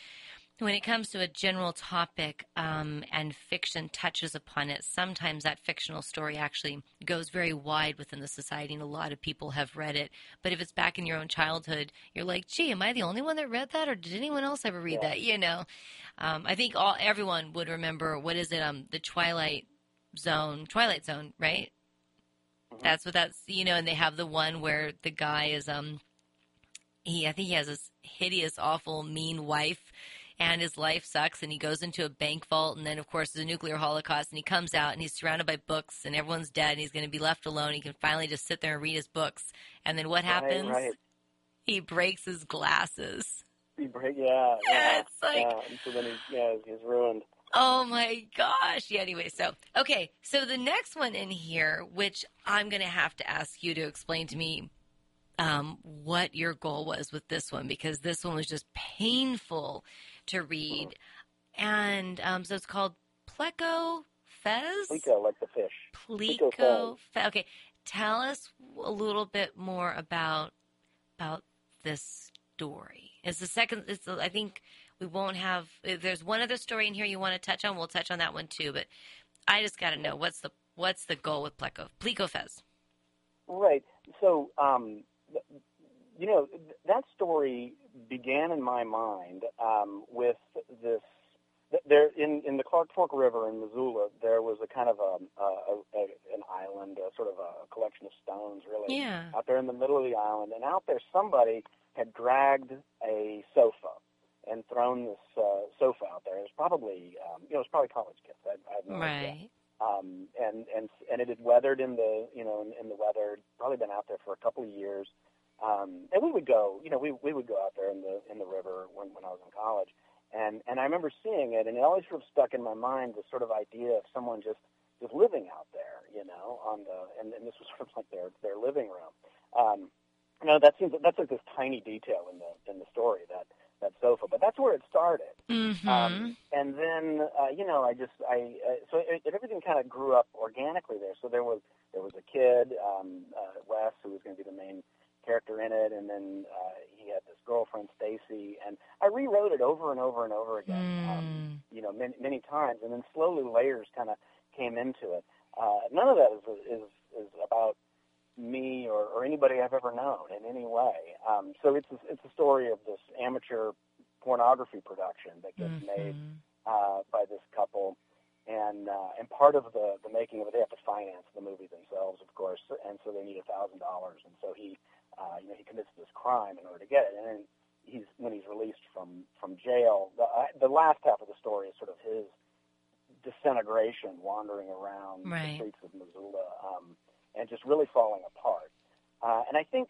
when it comes to a general topic um, and fiction touches upon it, sometimes that fictional story actually goes very wide within the society, and a lot of people have read it. But if it's back in your own childhood, you're like, "Gee, am I the only one that read that, or did anyone else ever read yeah. that?" You know, um, I think all everyone would remember what is it? Um, the Twilight Zone, Twilight Zone, right? Mm-hmm. That's what that's you know, and they have the one where the guy is um he I think he has this hideous, awful, mean wife and his life sucks and he goes into a bank vault and then of course there's a nuclear holocaust and he comes out and he's surrounded by books and everyone's dead and he's going to be left alone he can finally just sit there and read his books and then what happens right, right. he breaks his glasses he break yeah yeah, it's like yeah. so then he's yeah he's ruined Oh my gosh. Yeah, anyway, so, okay. So the next one in here, which I'm going to have to ask you to explain to me um, what your goal was with this one because this one was just painful to read. And um, so it's called Pleco Fez? Pleco, like the fish. Pleco. Fez. Okay, tell us a little bit more about about this story. Is the second? Is the, I think we won't have. There's one other story in here you want to touch on. We'll touch on that one too. But I just got to know what's the what's the goal with Pleco Plico Fez? Right. So um, you know, that story began in my mind um, with this. There, in in the Clark Fork River in Missoula, there was a kind of a, a, a an island, a sort of a collection of stones, really, yeah. out there in the middle of the island. And out there, somebody had dragged a sofa and thrown this uh, sofa out there. It was probably, um, you know, it was probably college kids. I, I have no right. idea. Um, and and and it had weathered in the, you know, in, in the weather. Probably been out there for a couple of years. Um, and we would go, you know, we we would go out there in the in the river when when I was in college, and and I remember seeing it, and it always sort of stuck in my mind this sort of idea of someone just just living out there, you know, on the and, and this was sort of like their their living room. Um, you know, that seems that's like this tiny detail in the in the story that that sofa, but that's where it started. Mm-hmm. Um, and then, uh, you know, I just, I, uh, so it, it, everything kind of grew up organically there. So there was, there was a kid, um, uh, Wes, who was going to be the main character in it, and then uh, he had this girlfriend Stacy, and I rewrote it over and over and over again, mm. um, you know, many, many times, and then slowly layers kind of came into it. Uh, none of that is is is about me or, or anybody I've ever known in any way. Um, so it's a, it's a story of this amateur pornography production that gets mm-hmm. made uh, by this couple and uh, and part of the the making of it, they have to finance the movie themselves, of course, and so they need a thousand dollars, and so he, uh, you know, he commits this crime in order to get it, and then he's when he's released from from jail, the uh, the last half of the story is sort of his disintegration, wandering around right. the streets of Missoula, um, and just really falling apart. Uh, and I think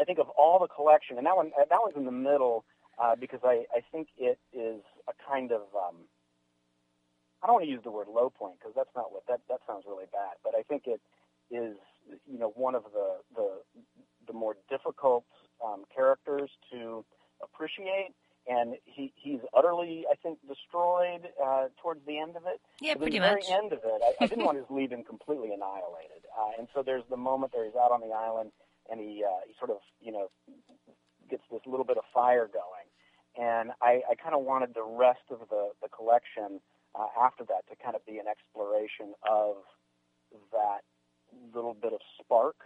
I think of all the collection, and that one that one's in the middle uh, because I I think it is a kind of um, I don't want to use the word low point because that's not what that that sounds really bad. But I think it is you know one of the the the more difficult um, characters to appreciate, and he he's utterly I think destroyed uh, towards the end of it. Yeah, but pretty the much. very end of it, I, I didn't want his him completely annihilated. Uh, and so there's the moment that he's out on the island and he uh, he sort of you know gets this little bit of fire going, and I, I kind of wanted the rest of the the collection uh, after that to kind of be an exploration of that little bit of spark,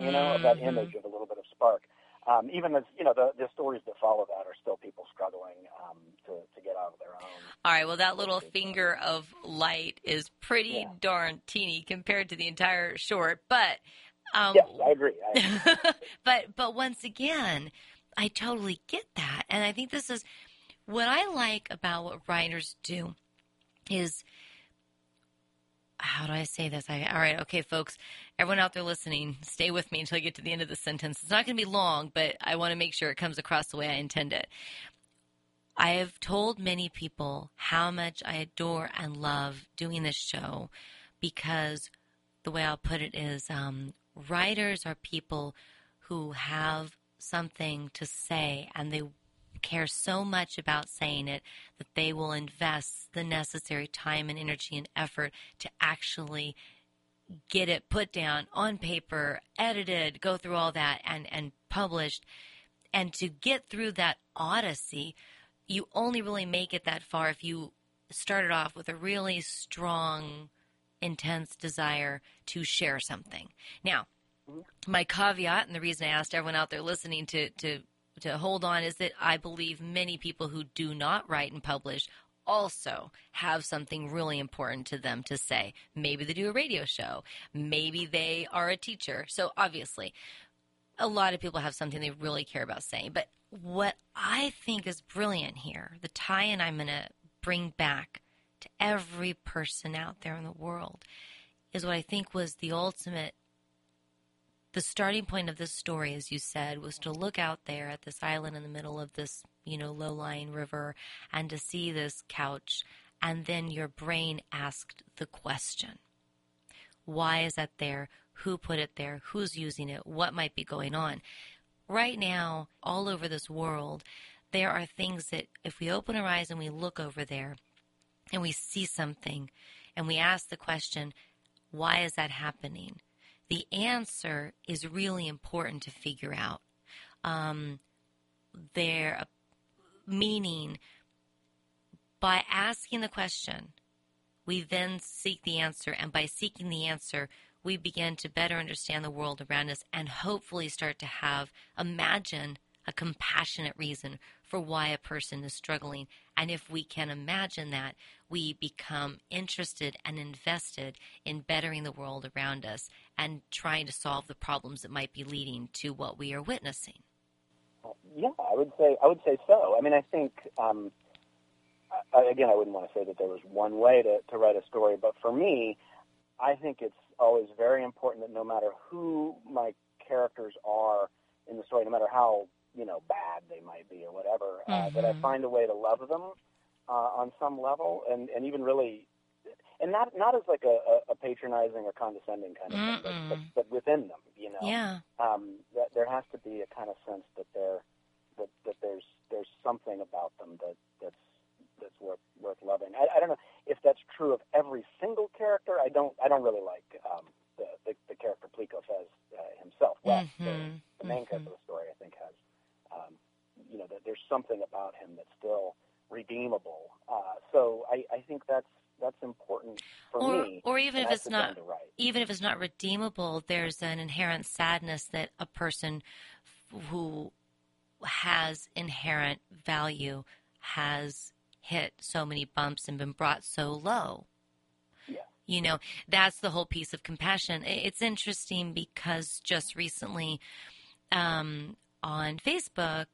you know, mm-hmm. of that image of a little bit of spark. Um, even as you know, the, the stories that follow that are still people struggling um, to to get out of their own. All right. Well, that little finger of light is pretty Yeah. darn teeny compared to the entire short, but um, Yes, I agree. I agree. but but once again, I totally get that. And I think this is what I like about what writers do is how do I say this? I, all right, okay, folks, everyone out there listening, stay with me until I get to the end of the sentence. It's not going to be long, but I want to make sure it comes across the way I intend it. I have told many people how much I adore and love doing this show because the way I'll put it is um, writers are people who have something to say and they care so much about saying it that they will invest the necessary time and energy and effort to actually get it put down on paper, edited, go through all that and, and published. And to get through that odyssey, you only really make it that far if you started off with a really strong, intense desire to share something. Now, mm-hmm. my caveat, and the reason I asked everyone out there listening to, to to hold on is that I believe many people who do not write and publish also have something really important to them to say. Maybe they do a radio show. Maybe they are a teacher. So obviously, a lot of people have something they really care about saying. But what I think is brilliant here, the tie in I'm going to bring back to every person out there in the world, is what I think was the ultimate the starting point of this story, as you said, was to look out there at this island in the middle of this, you know, low lying river and to see this couch. And then your brain asked the question Why is that there? Who put it there? Who's using it? What might be going on? Right now, all over this world, there are things that if we open our eyes and we look over there and we see something and we ask the question, why is that happening? The answer is really important to figure out. Um, their meaning by asking the question, we then seek the answer, and by seeking the answer, we begin to better understand the world around us and hopefully start to have imagine a compassionate reason for why a person is struggling. And if we can imagine that, we become interested and invested in bettering the world around us and trying to solve the problems that might be leading to what we are witnessing. Yeah, I would say I would say so. I mean, I think um, I, again, I wouldn't want to say that there was one way to, to write a story, but for me, I think it's always very important that no matter who my characters are in the story, no matter how you know bad they might be or whatever, mm-hmm. uh, that I mm-hmm. find a way to love them uh, on some level, and and even really, and not not as like a, a patronizing or condescending kind of thing, but, but, within them, you know, yeah, um, that there has to be a kind of sense that they're that that there's there's something about them that that's that's worth worth loving. I, I don't know if that's true of every single character. I don't I don't really like um, the, the the character Plecos as uh, himself. Well, mm-hmm. the, the main mm-hmm. character of the story, I think, has um, you know, that there's something about him that's still redeemable. Uh, so I, I think that's that's important for or, me. Or even if it's not, even if it's not redeemable, there's an inherent sadness that a person who has inherent value has hit so many bumps and been brought so low. Yeah. You know, that's the whole piece of compassion. It's interesting because just recently, um, on Facebook,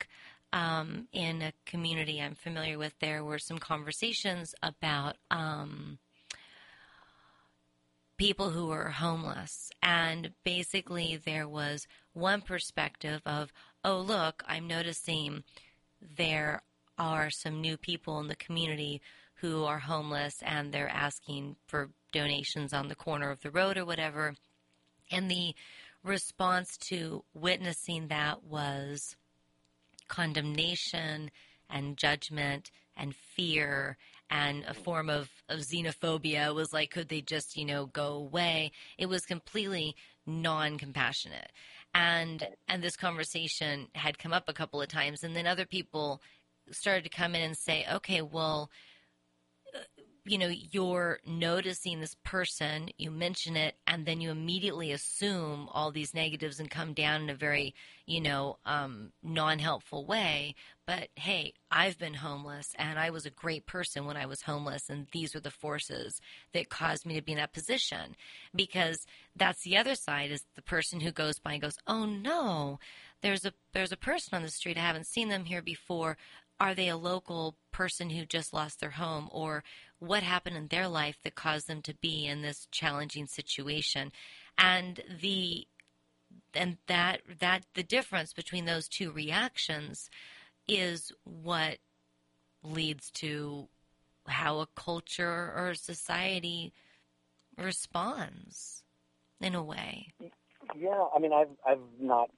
um, in a community I'm familiar with, there were some conversations about um, people who were homeless. And basically, there was one perspective of, oh, look, I'm noticing there are some new people in the community who are homeless and they're asking for donations on the corner of the road or whatever. And the response to witnessing that was condemnation and judgment and fear and a form of, of xenophobia. It was like could they just you know go away? It was completely non-compassionate. And and this conversation had come up a couple of times and then other people started to come in and say okay well you know, you're noticing this person, you mention it, and then you immediately assume all these negatives and come down in a very, you know, um, non helpful way. But hey, I've been homeless and I was a great person when I was homeless, and these were the forces that caused me to be in that position. Because that's the other side is the person who goes by and goes, oh no, there's a there's a person on the street. I haven't seen them here before. Are they a local person who just lost their home, or what happened in their life that caused them to be in this challenging situation? And the and that that the difference between those two reactions is what leads to how a culture or a society responds in a way. Yeah, I mean, I've I've not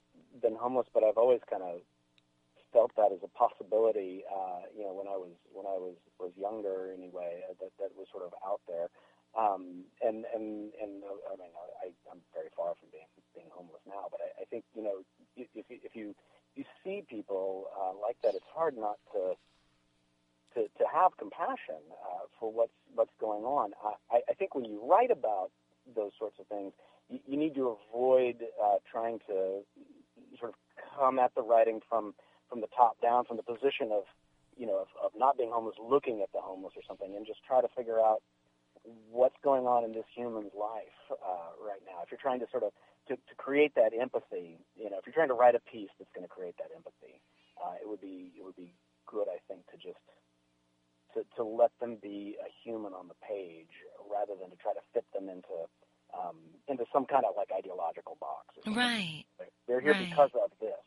been homeless, but I've always kind of felt that as a possibility. Uh, you know, when I was when I was was younger, anyway, uh, that that was sort of out there. Um, and and and uh, I mean, I, I'm very far from being being homeless now, but I, I think you know, if you, if you you see people uh, like that, it's hard not to to, to have compassion uh, for what's what's going on. I, I think when you write about those sorts of things, you, you need to avoid uh, trying to sort of come at the writing from from the top down, from the position of you know of, of not being homeless, looking at the homeless or something, and just try to figure out what's going on in this human's life uh, right now. If you're trying to sort of to, to create that empathy, you know, if you're trying to write a piece that's going to create that empathy, uh, it would be it would be good, I think, to just to, to let them be a human on the page rather than to try to fit them into um, into some kind of like ideological box. Right. They're here right. because of this.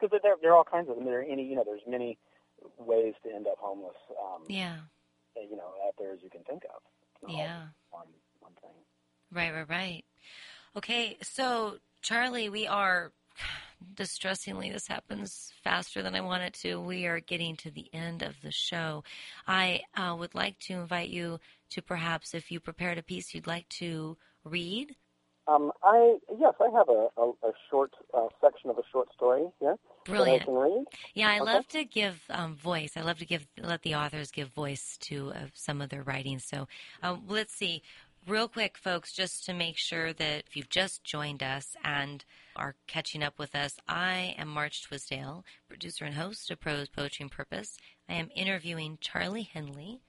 Because there, there are all kinds of them. There are any, you know, there's many ways to end up homeless. Um, yeah. You know, out there as you can think of. Yeah. One, one thing. Right, right, right. Okay, so Charley, we are distressingly, this happens faster than I want it to. We are getting to the end of the show. I uh, would like to invite you to perhaps, if you prepared a piece you'd like to read. Um, I yes, I have a, a, a short uh, section of a short story here. Brilliant. I. Yeah, I okay. love to give um, voice. I love to give let the authors give voice to uh, some of their writings. So uh, let's see. Real quick, folks, just to make sure that if you've just joined us and are catching up with us, I am March Twisdale, producer and host of Prose Poetry and Purpose. I am interviewing Charley Henley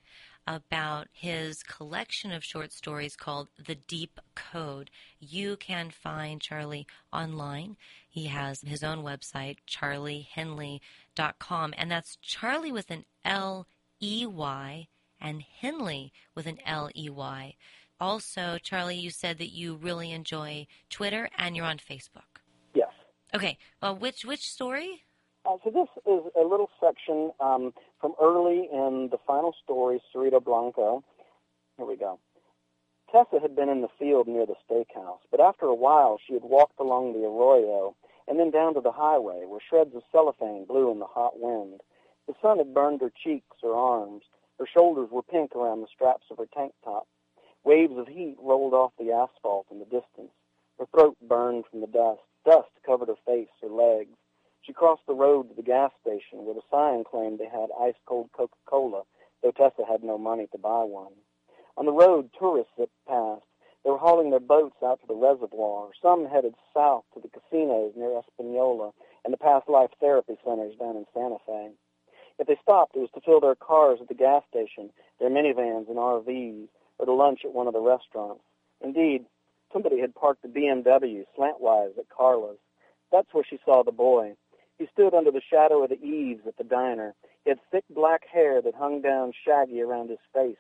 about his collection of short stories called The Deep Code. You can find Charley online. He has his own website, charleyhenley.com, and that's Charley with an L E Y and Henley with an L E Y. Also, Charley, you said that you really enjoy Twitter and you're on Facebook. Yes. Okay. Well, which which story? Uh, so this is a little section um, from early in the final story, Cerrito Blanco. Here we go. Tessa had been in the field near the steakhouse, but after a while she had walked along the arroyo and then down to the highway where shreds of cellophane blew in the hot wind. The sun had burned her cheeks, her arms. Her shoulders were pink around the straps of her tank top. Waves of heat rolled off the asphalt in the distance. Her throat burned from the dust. Dust covered her face, her legs. She crossed the road to the gas station where the sign claimed they had ice-cold Coca-Cola, though Tessa had no money to buy one. On the road, tourists zipped past. They were hauling their boats out to the reservoir. Some headed south to the casinos near Espanola and the past life therapy centers down in Santa Fe. If they stopped, it was to fill their cars at the gas station, their minivans and RVs, or to lunch at one of the restaurants. Indeed, somebody had parked a BMW slantwise at Carla's. That's where she saw the boy. He stood under the shadow of the eaves at the diner. He had thick black hair that hung down shaggy around his face.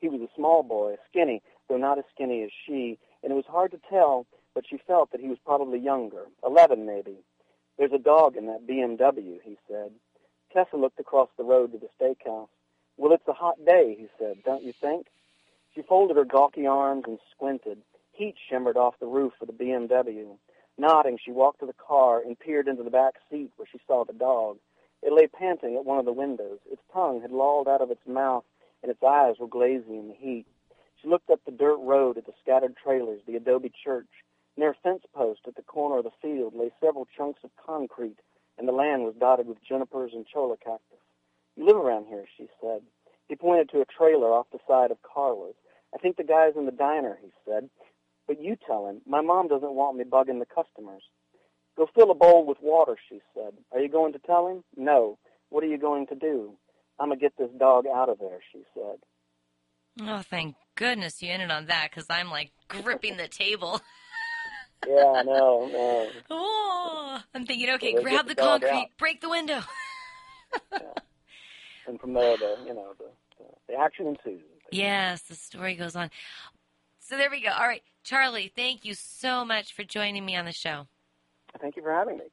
He was a small boy, skinny, though not as skinny as she, and it was hard to tell, but she felt that he was probably younger, eleven maybe. There's a dog in that BMW, he said. Tessa looked across the road to the steakhouse. Well, it's a hot day, he said, don't you think? She folded her gawky arms and squinted. Heat shimmered off the roof of the BMW. Nodding, she walked to the car and peered into the back seat where she saw the dog. It lay panting at one of the windows. Its tongue had lolled out of its mouth, and its eyes were glazy in the heat. She looked up the dirt road at the scattered trailers, the adobe church. Near a fence post at the corner of the field lay several chunks of concrete, and the land was dotted with junipers and cholla cactus. You live around here, she said. He pointed to a trailer off the side of Carla's. I think the guy's in the diner, he said. But you tell him. My mom doesn't want me bugging the customers. Go fill a bowl with water, she said. Are you going to tell him? No. What are you going to do? I'm going to get this dog out of there, she said. Oh, thank goodness you ended on that because I'm like gripping the table. yeah, no, no. Oh, I'm thinking, okay, So grab the the concrete, break the window. And from there, the you know the the, the action ensues. Yes, the story goes on. So there we go. All right, Charley, thank you so much for joining me on the show. Thank you for having me.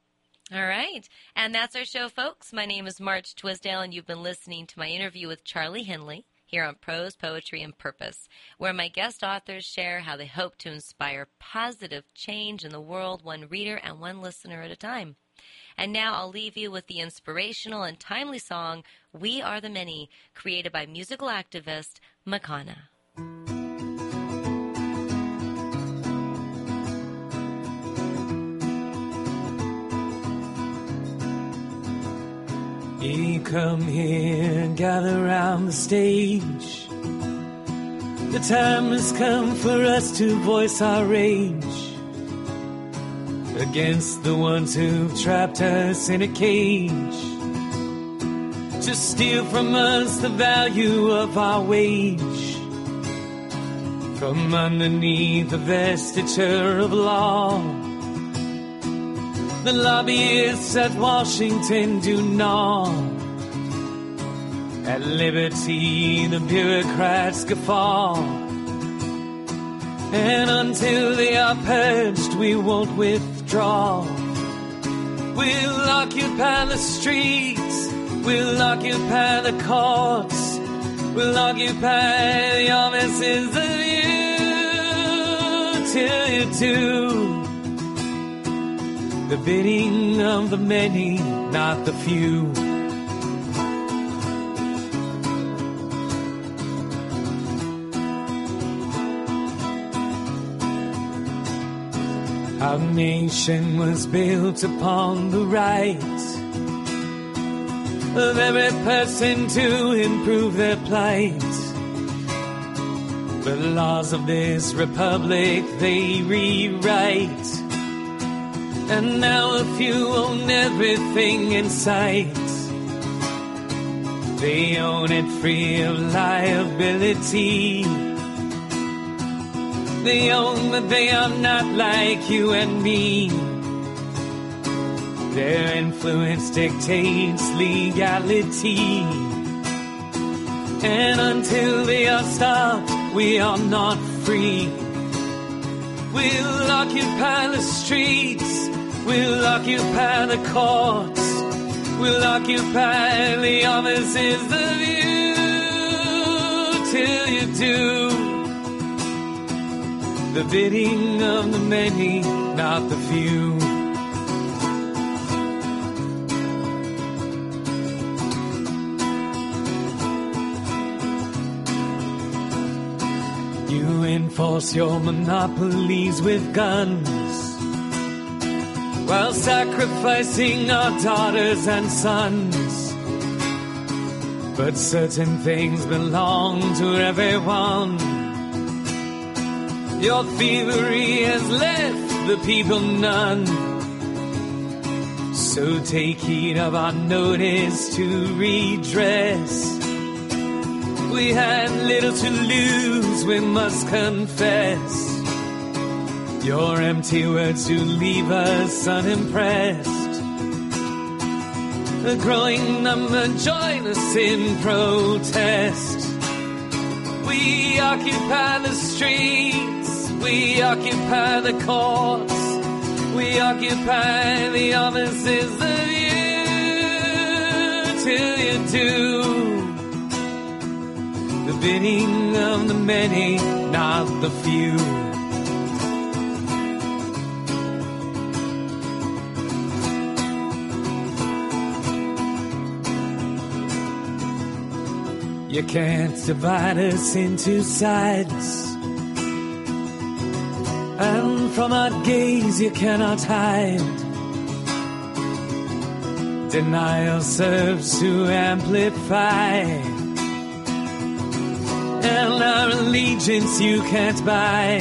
All right. And that's our show, folks. My name is March Twisdale, and you've been listening to my interview with Charley Henley here on Prose, Poetry, and Purpose, where my guest authors share how they hope to inspire positive change in the world, one reader and one listener at a time. And now I'll leave you with the inspirational and timely song, We Are the Many, created by musical activist Makana. Come here and gather round the stage. The time has come for us to voice our rage against the ones who've trapped us in a cage. To steal from us the value of our wage. From underneath the vestiture of law. The lobbyists at Washington do gnaw. At liberty, the bureaucrats guffaw. And until they are purged, we won't withdraw. We'll occupy the streets, we'll occupy the courts, we'll occupy the offices of you till you do the bidding of the many, not the few. Our nation was built upon the right of every person to improve their plight. The laws of this republic they rewrite. And now if you own everything in sight. They own it free of liability. They own that they are not like you and me. Their influence dictates legality. And until they are stopped, we are not free. We'll occupy the streets. We'll occupy the courts. We'll occupy the offices of you till you do the bidding of the many, not the few. You enforce your monopolies with guns while sacrificing our daughters and sons. But certain things belong to everyone. Your thievery has left the people none. So take heed of our notice to redress. We had little to lose, we must confess. Your empty words do leave us unimpressed. A growing number join us in protest. We occupy the streets, we occupy the courts, we occupy the offices of you till you do the bidding of the many, not the few. You can't divide us into sides. And from our gaze you cannot hide. Denial serves to amplify. And our allegiance you can't buy.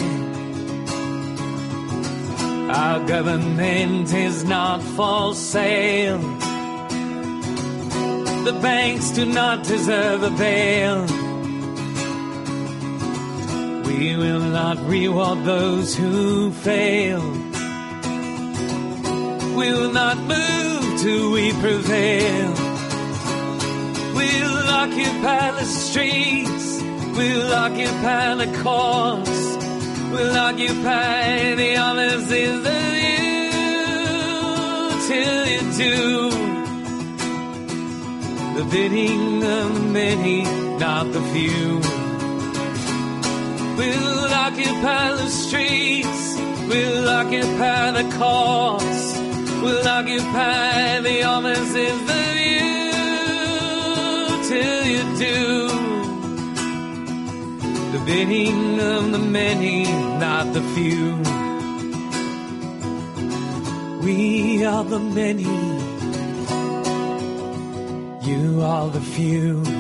Our government is not for sale. The banks do not deserve a bail. We will not reward those who fail. We will not move till we prevail. We'll occupy the streets, we'll occupy the courts, we'll occupy the offices of you till you do the bidding of the many, not the few. We'll occupy the streets, we'll occupy the courts, we'll occupy the offices of you till you do. The bidding of the many, not the few. We are the many, you are the few.